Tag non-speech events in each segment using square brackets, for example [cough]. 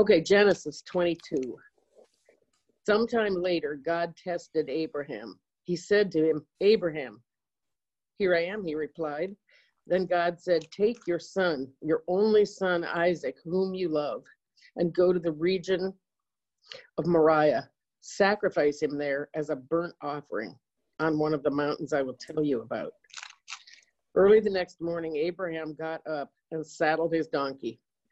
Okay, Genesis 22. Sometime later, God tested Abraham. He said to him, Abraham, here I am, he replied. Then God said, Take your son, your only son Isaac, whom you love, and go to the region of Moriah. Sacrifice him there as a burnt offering on one of the mountains I will tell you about. Early the next morning, Abraham got up and saddled his donkey.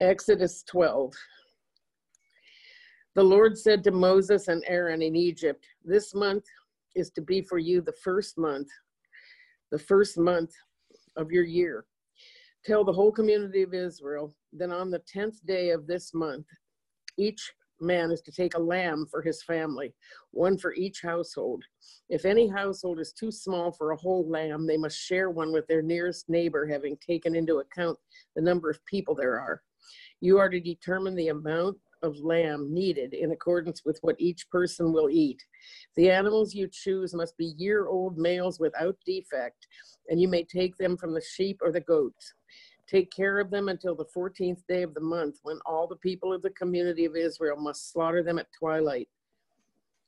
Exodus 12. The Lord said to Moses and Aaron in Egypt, This month is to be for you the first month, the first month of your year. Tell the whole community of Israel, that on the 10th day of this month, each man is to take a lamb for his family, one for each household. If any household is too small for a whole lamb, they must share one with their nearest neighbor, having taken into account the number of people there are. You are to determine the amount of lamb needed in accordance with what each person will eat. The animals you choose must be year old males without defect, and you may take them from the sheep or the goats. Take care of them until the 14th day of the month, when all the people of the community of Israel must slaughter them at twilight.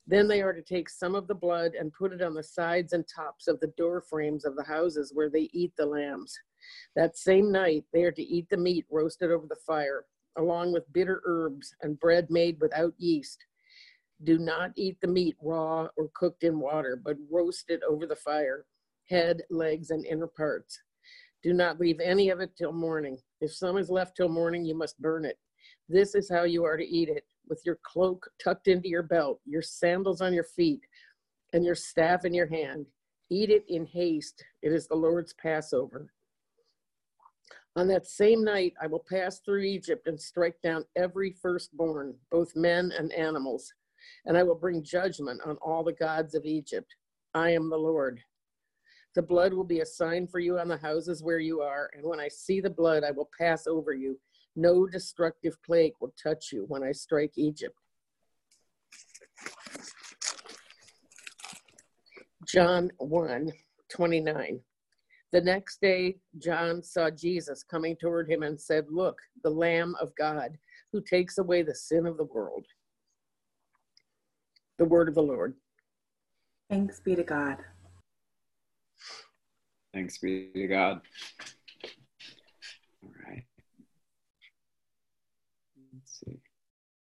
Then they are to take some of the blood and put it on the sides and tops of the door frames of the houses where they eat the lambs. That same night, they are to eat the meat roasted over the fire, along with bitter herbs and bread made without yeast. Do not eat the meat raw or cooked in water, but roast it over the fire, head, legs, and inner parts. Do not leave any of it till morning. If some is left till morning, you must burn it. This is how you are to eat it with your cloak tucked into your belt, your sandals on your feet, and your staff in your hand. Eat it in haste. It is the Lord's Passover. On that same night, I will pass through Egypt and strike down every firstborn, both men and animals, and I will bring judgment on all the gods of Egypt. I am the Lord. The blood will be a sign for you on the houses where you are, and when I see the blood, I will pass over you. No destructive plague will touch you when I strike Egypt. John 1 29. The next day, John saw Jesus coming toward him and said, Look, the Lamb of God who takes away the sin of the world. The word of the Lord. Thanks be to God. Thanks be to God. All right. Let's see.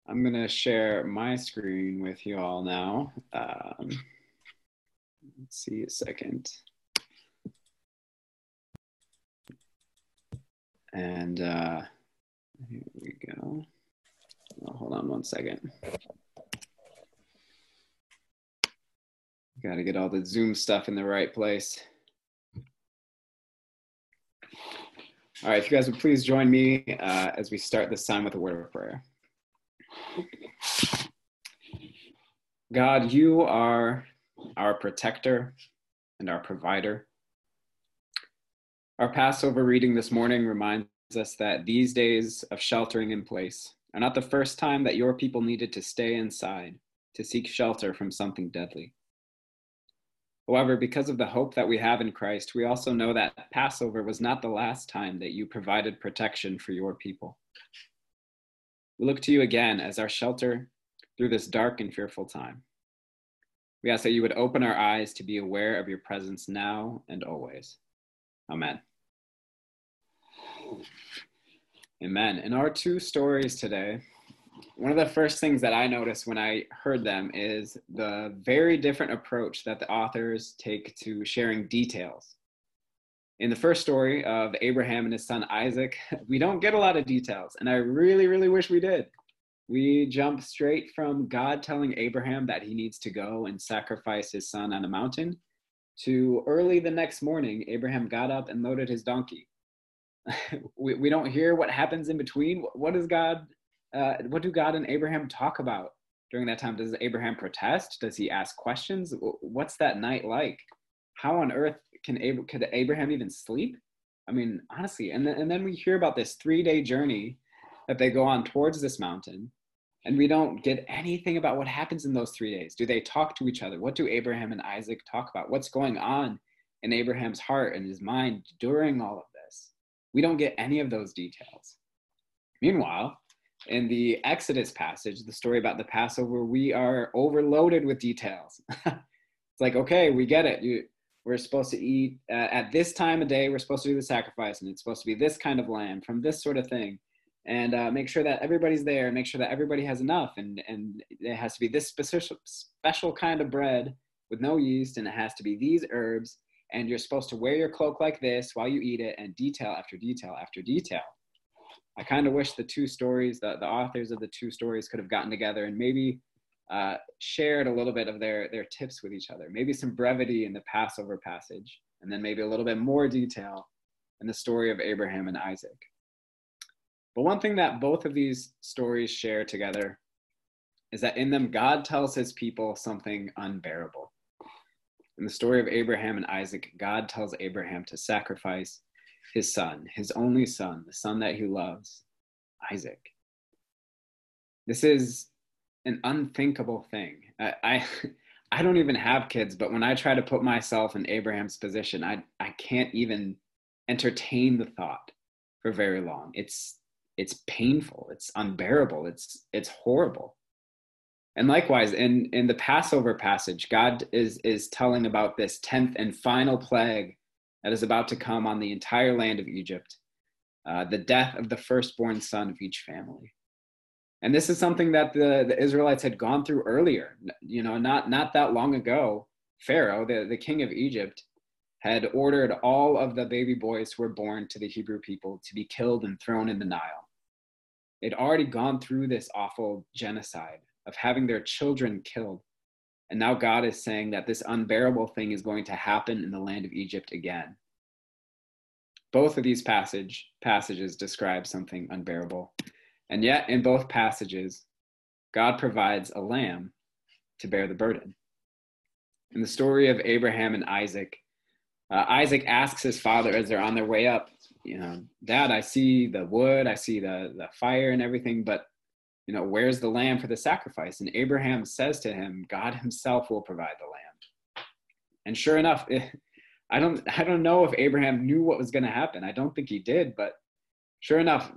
I'm going to share my screen with you all now. Um, let's see a second. And uh, here we go. Oh, hold on one second. Got to get all the Zoom stuff in the right place. All right, if you guys would please join me uh, as we start this time with a word of prayer. God, you are our protector and our provider. Our Passover reading this morning reminds us that these days of sheltering in place are not the first time that your people needed to stay inside to seek shelter from something deadly. However, because of the hope that we have in Christ, we also know that Passover was not the last time that you provided protection for your people. We look to you again as our shelter through this dark and fearful time. We ask that you would open our eyes to be aware of your presence now and always. Amen. Amen. In our two stories today, one of the first things that I noticed when I heard them is the very different approach that the authors take to sharing details. In the first story of Abraham and his son Isaac, [laughs] we don't get a lot of details, and I really, really wish we did. We jump straight from God telling Abraham that he needs to go and sacrifice his son on a mountain to early the next morning, Abraham got up and loaded his donkey. [laughs] we, we don't hear what happens in between. What does God, uh, what do God and Abraham talk about during that time? Does Abraham protest? Does he ask questions? What's that night like? How on earth can Ab- could Abraham even sleep? I mean, honestly, and then, and then we hear about this three day journey that they go on towards this mountain and we don't get anything about what happens in those three days. Do they talk to each other? What do Abraham and Isaac talk about? What's going on in Abraham's heart and his mind during all of this? We don't get any of those details. Meanwhile, in the Exodus passage, the story about the Passover, we are overloaded with details. [laughs] it's like, okay, we get it. You, we're supposed to eat uh, at this time of day, we're supposed to do the sacrifice, and it's supposed to be this kind of lamb from this sort of thing and uh, make sure that everybody's there make sure that everybody has enough and and it has to be this special special kind of bread with no yeast and it has to be these herbs and you're supposed to wear your cloak like this while you eat it and detail after detail after detail i kind of wish the two stories the, the authors of the two stories could have gotten together and maybe uh, shared a little bit of their their tips with each other maybe some brevity in the passover passage and then maybe a little bit more detail in the story of abraham and isaac but one thing that both of these stories share together is that in them, God tells his people something unbearable. In the story of Abraham and Isaac, God tells Abraham to sacrifice his son, his only son, the son that he loves, Isaac. This is an unthinkable thing. I, I, [laughs] I don't even have kids, but when I try to put myself in Abraham's position, I, I can't even entertain the thought for very long. It's it's painful it's unbearable it's it's horrible and likewise in in the passover passage god is is telling about this 10th and final plague that is about to come on the entire land of egypt uh, the death of the firstborn son of each family and this is something that the, the israelites had gone through earlier you know not not that long ago pharaoh the, the king of egypt had ordered all of the baby boys who were born to the Hebrew people to be killed and thrown in the Nile. They'd already gone through this awful genocide of having their children killed. And now God is saying that this unbearable thing is going to happen in the land of Egypt again. Both of these passage, passages describe something unbearable. And yet, in both passages, God provides a lamb to bear the burden. In the story of Abraham and Isaac, uh, Isaac asks his father as they're on their way up, you know, Dad, I see the wood, I see the the fire and everything, but you know, where's the lamb for the sacrifice? And Abraham says to him, God Himself will provide the lamb. And sure enough, it, [laughs] I don't I don't know if Abraham knew what was going to happen. I don't think he did, but sure enough,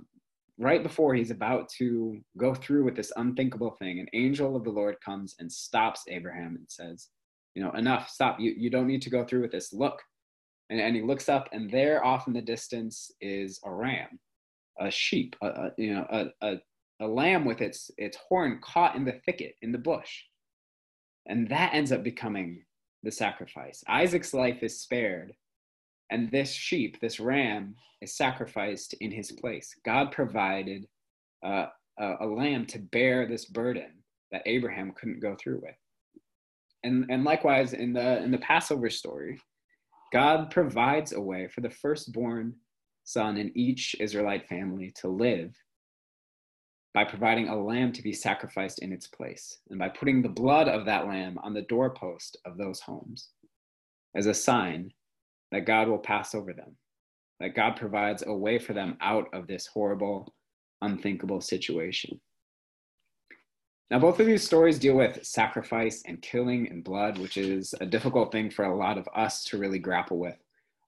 right before he's about to go through with this unthinkable thing, an angel of the Lord comes and stops Abraham and says, you know, enough, stop. You you don't need to go through with this. Look, and, and he looks up and there off in the distance is a ram a sheep a, a you know a, a, a lamb with its its horn caught in the thicket in the bush. And that ends up becoming the sacrifice. Isaac's life is spared and this sheep this ram is sacrificed in his place. God provided uh, a, a lamb to bear this burden that abraham couldn't go through with. And and likewise in the in the passover story God provides a way for the firstborn son in each Israelite family to live by providing a lamb to be sacrificed in its place and by putting the blood of that lamb on the doorpost of those homes as a sign that God will pass over them, that God provides a way for them out of this horrible, unthinkable situation. Now, both of these stories deal with sacrifice and killing and blood, which is a difficult thing for a lot of us to really grapple with.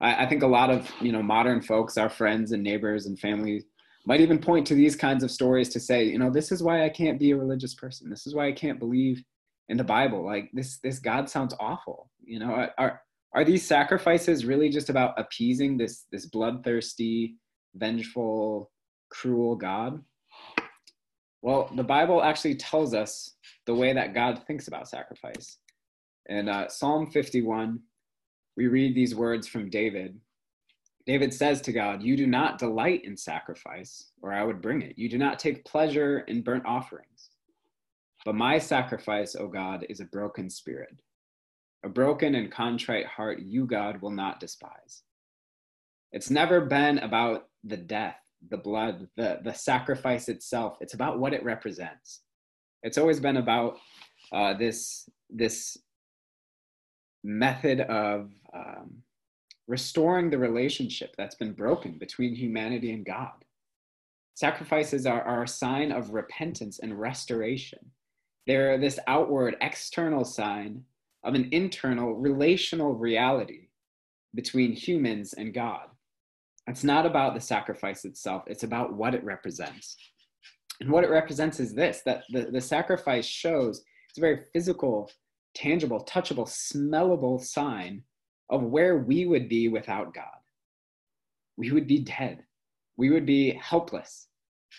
I, I think a lot of you know modern folks, our friends and neighbors and family, might even point to these kinds of stories to say, you know, this is why I can't be a religious person. This is why I can't believe in the Bible. Like this, this God sounds awful. You know, are are these sacrifices really just about appeasing this this bloodthirsty, vengeful, cruel God? Well, the Bible actually tells us the way that God thinks about sacrifice. In uh, Psalm 51, we read these words from David. David says to God, You do not delight in sacrifice, or I would bring it. You do not take pleasure in burnt offerings. But my sacrifice, O God, is a broken spirit. A broken and contrite heart, you, God, will not despise. It's never been about the death, the blood, the, the sacrifice itself. It's about what it represents. It's always been about uh, this, this method of um, restoring the relationship that's been broken between humanity and God. Sacrifices are, are a sign of repentance and restoration. They're this outward, external sign of an internal, relational reality between humans and God. It's not about the sacrifice itself, it's about what it represents. And what it represents is this that the, the sacrifice shows it's a very physical, tangible, touchable, smellable sign of where we would be without God. We would be dead. We would be helpless.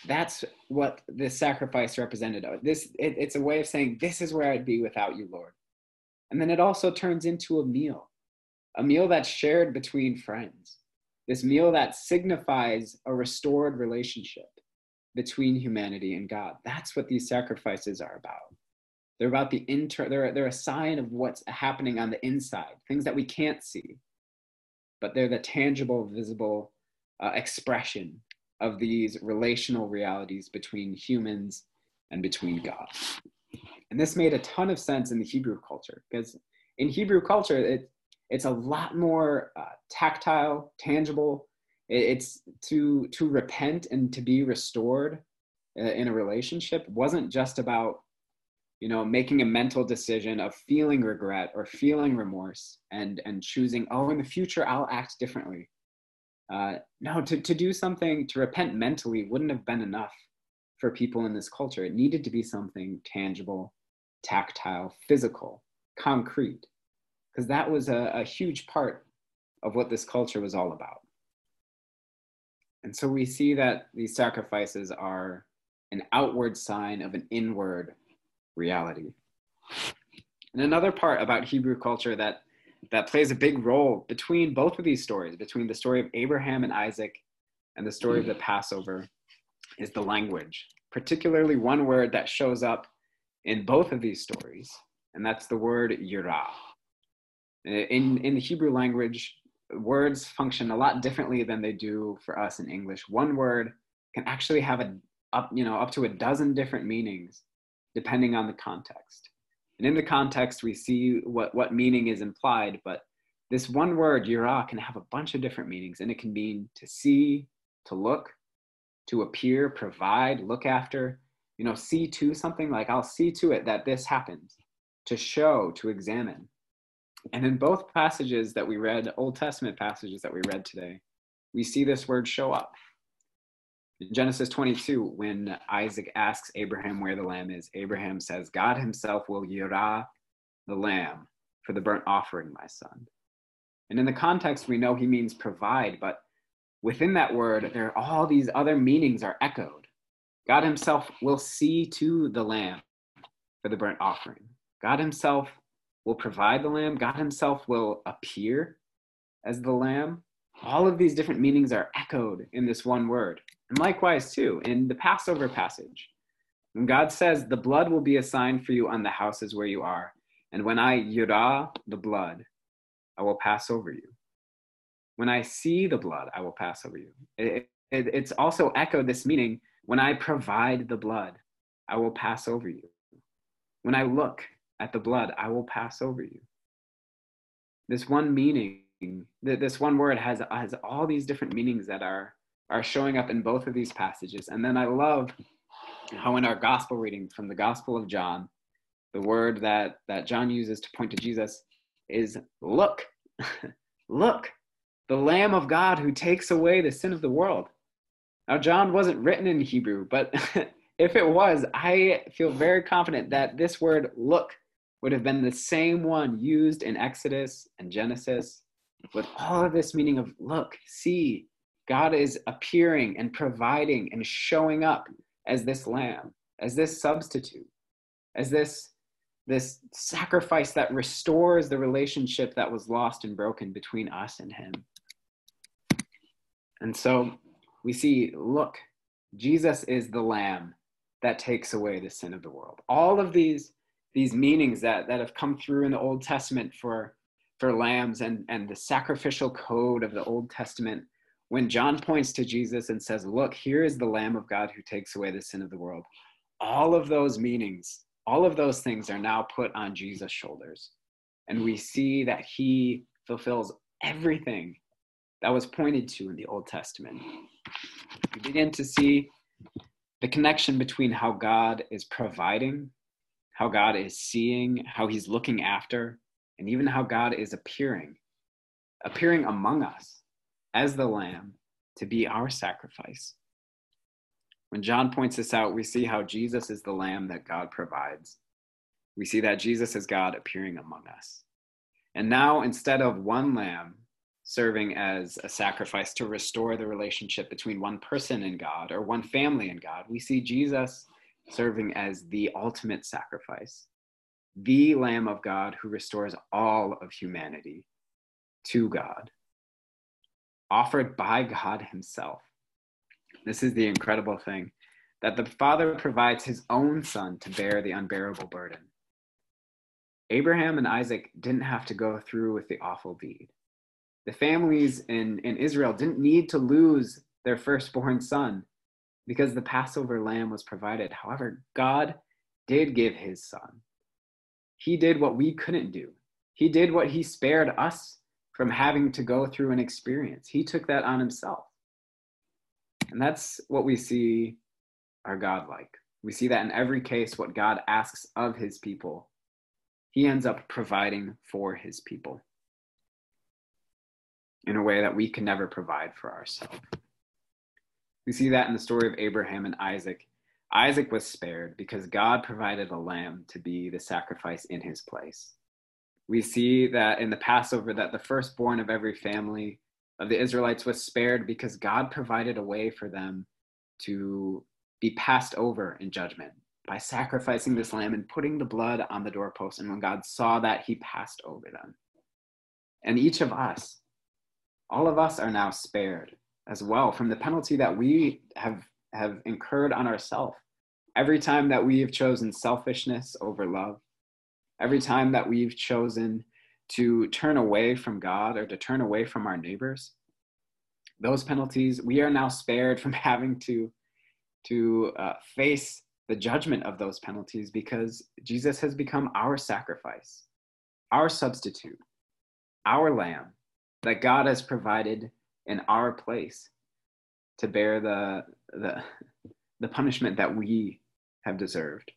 That's what this sacrifice represented. This it, it's a way of saying, This is where I'd be without you, Lord. And then it also turns into a meal, a meal that's shared between friends, this meal that signifies a restored relationship between humanity and God. That's what these sacrifices are about. They're about the inter, they're, they're a sign of what's happening on the inside, things that we can't see, but they're the tangible, visible uh, expression of these relational realities between humans and between God. And this made a ton of sense in the Hebrew culture because in Hebrew culture, it, it's a lot more uh, tactile, tangible. It, it's to, to repent and to be restored uh, in a relationship wasn't just about you know making a mental decision of feeling regret or feeling remorse and and choosing oh in the future i'll act differently. Uh, no to, to do something to repent mentally wouldn't have been enough for people in this culture. It needed to be something tangible tactile physical concrete because that was a, a huge part of what this culture was all about. And so we see that these sacrifices are an outward sign of an inward reality. And another part about Hebrew culture that that plays a big role between both of these stories, between the story of Abraham and Isaac and the story of the mm. Passover, is the language, particularly one word that shows up in both of these stories, and that's the word yirah. In, in the Hebrew language, words function a lot differently than they do for us in English. One word can actually have a up, you know, up to a dozen different meanings depending on the context. And in the context, we see what, what meaning is implied, but this one word, yirah, can have a bunch of different meanings, and it can mean to see, to look, to appear, provide, look after, you know, see to something like I'll see to it that this happens, to show, to examine. And in both passages that we read, Old Testament passages that we read today, we see this word show up. Genesis 22, when Isaac asks Abraham where the lamb is, Abraham says, God himself will yirah the lamb for the burnt offering, my son. And in the context, we know he means provide, but within that word, there are all these other meanings are echoed. God himself will see to the lamb for the burnt offering. God himself will provide the lamb. God himself will appear as the lamb. All of these different meanings are echoed in this one word. And likewise, too, in the Passover passage, when God says, The blood will be a sign for you on the houses where you are, and when I yirah the blood, I will pass over you. When I see the blood, I will pass over you. It, it, it's also echoed this meaning when I provide the blood, I will pass over you. When I look at the blood, I will pass over you. This one meaning, this one word has, has all these different meanings that are are showing up in both of these passages. And then I love how in our gospel reading from the Gospel of John, the word that, that John uses to point to Jesus is look, [laughs] look, the Lamb of God who takes away the sin of the world. Now, John wasn't written in Hebrew, but [laughs] if it was, I feel very confident that this word look would have been the same one used in Exodus and Genesis with all of this meaning of look, see, God is appearing and providing and showing up as this lamb, as this substitute, as this, this sacrifice that restores the relationship that was lost and broken between us and him. And so we see, look, Jesus is the lamb that takes away the sin of the world. All of these, these meanings that, that have come through in the Old Testament for, for lambs and, and the sacrificial code of the Old Testament, when John points to Jesus and says, Look, here is the Lamb of God who takes away the sin of the world, all of those meanings, all of those things are now put on Jesus' shoulders. And we see that he fulfills everything that was pointed to in the Old Testament. We begin to see the connection between how God is providing, how God is seeing, how he's looking after, and even how God is appearing, appearing among us as the Lamb to be our sacrifice. When John points this out, we see how Jesus is the Lamb that God provides. We see that Jesus is God appearing among us. And now, instead of one lamb serving as a sacrifice to restore the relationship between one person and God or one family and God. We see Jesus serving as the ultimate sacrifice, the Lamb of God who restores all of humanity to God, offered by God Himself. This is the incredible thing that the Father provides His own Son to bear the unbearable burden. Abraham and Isaac didn't have to go through with the awful deed the families in, in Israel didn't need to lose their firstborn son because the Passover lamb was provided. However, God did give his son. He did what we couldn't do. He did what he spared us from having to go through an experience. He took that on himself. And that's what we see our God like. We see that in every case, what God asks of his people, he ends up providing for his people in a way that we can never provide for ourselves. We see that in the story of Abraham and Isaac. Isaac was spared because God provided a lamb to be the sacrifice in his place. We see that in the Passover that the firstborn of every family of the Israelites was spared because God provided a way for them to be passed over in judgment by sacrificing this lamb and putting the blood on the doorpost. And when God saw that, he passed over them. And each of us, all of us are now spared as well from the penalty that we have have incurred on ourselves every time that we have chosen selfishness over love every time that we've chosen to turn away from god or to turn away from our neighbors those penalties we are now spared from [laughs] having to to uh, face the judgment of those penalties because jesus has become our sacrifice our substitute our lamb that God has provided in our place to bear the, the, [laughs] the punishment that we have deserved.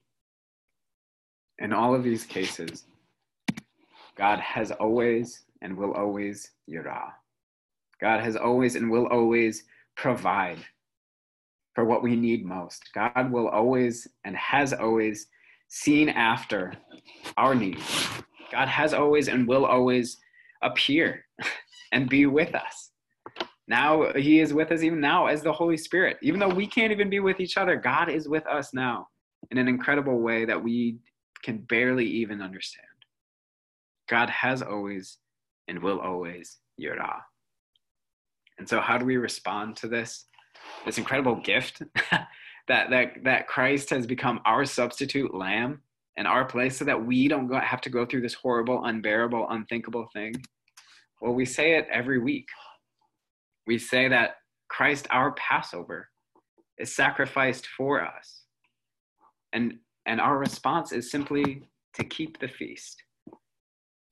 In all of these cases, God has always and will always yirah. God has always and will always provide for what we need most. God will always and has always seen after our needs. God has always and will always appear [laughs] and be with us. Now he is with us even now as the Holy Spirit. Even though we can't even be with each other, God is with us now in an incredible way that we can barely even understand. God has always and will always Yirah. And so how do we respond to this? This incredible gift [laughs] that, that, that Christ has become our substitute lamb in our place so that we don't go, have to go through this horrible, unbearable, unthinkable thing. Well, we say it every week. We say that Christ, our Passover, is sacrificed for us. And, and our response is simply to keep the feast.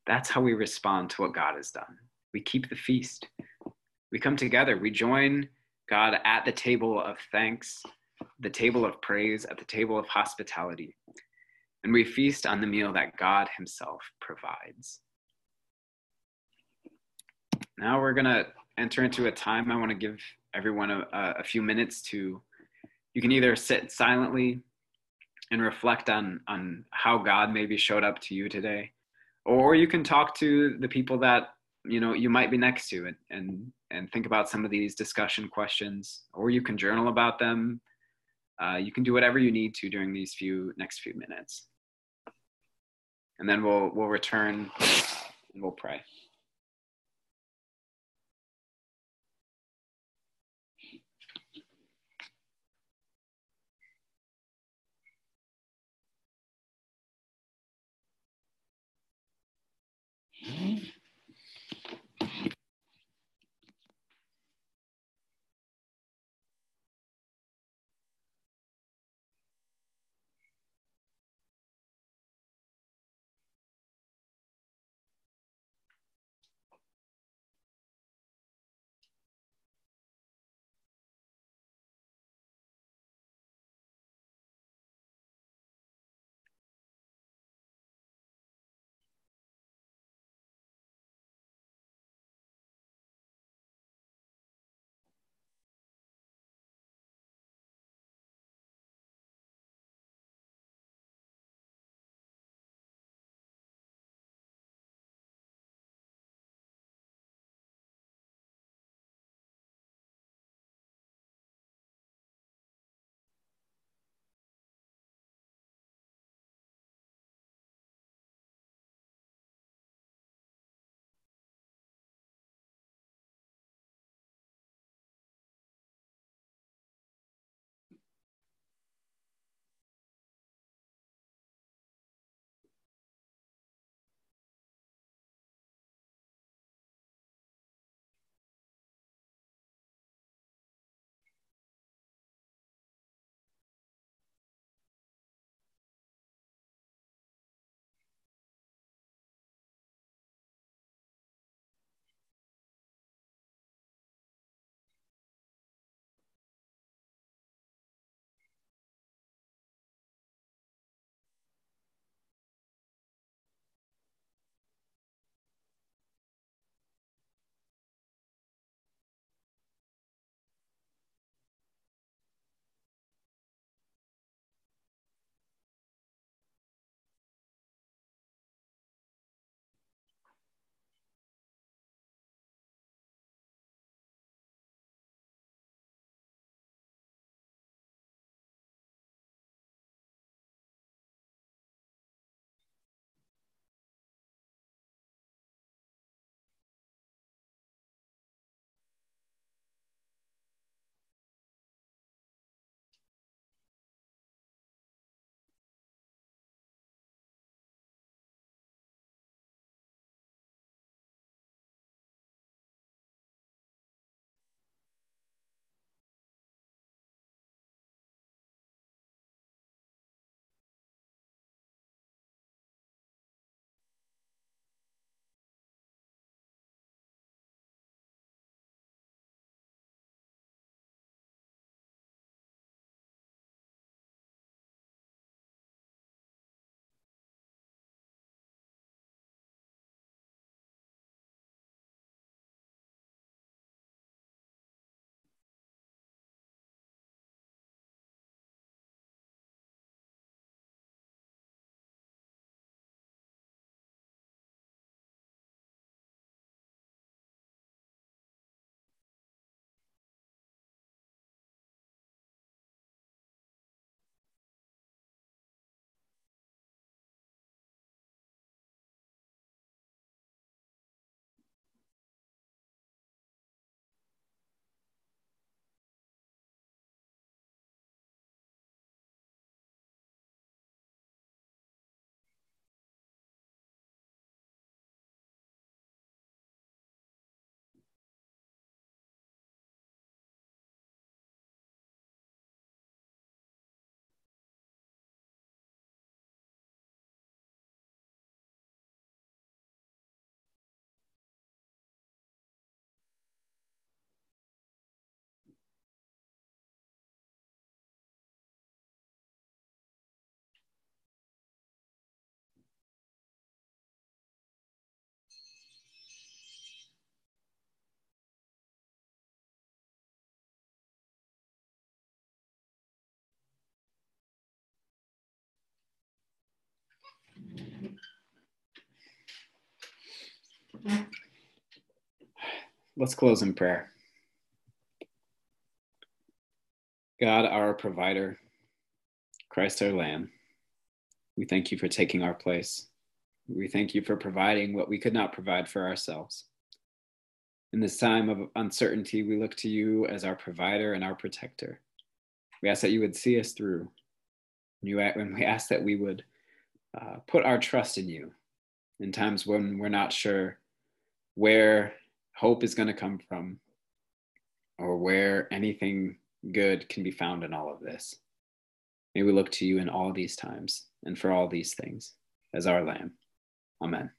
That's how we respond to what God has done. We keep the feast. We come together. We join God at the table of thanks, the table of praise, at the table of hospitality. And we feast on the meal that God Himself provides. Now we're going to enter into a time. I want to give everyone a, a few minutes to, you can either sit silently and reflect on, on how God maybe showed up to you today, or you can talk to the people that you know you might be next to and and and think about some of these discussion questions or you can journal about them uh, you can do whatever you need to during these few next few minutes. And then we'll we'll return and we'll pray. Let's close in prayer. God, our provider, Christ our Lamb, we thank you for taking our place. We thank you for providing what we could not provide for ourselves. In this time of uncertainty, we look to you as our provider and our protector. We ask that you would see us through. You, and we ask that we would uh, put our trust in you in times when we're not sure where hope is going to come from or where anything good can be found in all of this. May we look to you in all these times and for all these things as our Lamb. Amen.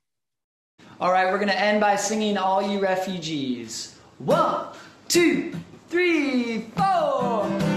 All right, we're going to end by singing All You Refugees. One, two, three, four.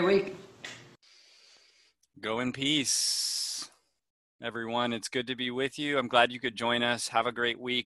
Great week. Go in peace. Everyone, it's good to be with you. I'm glad you could join us. Have a great week.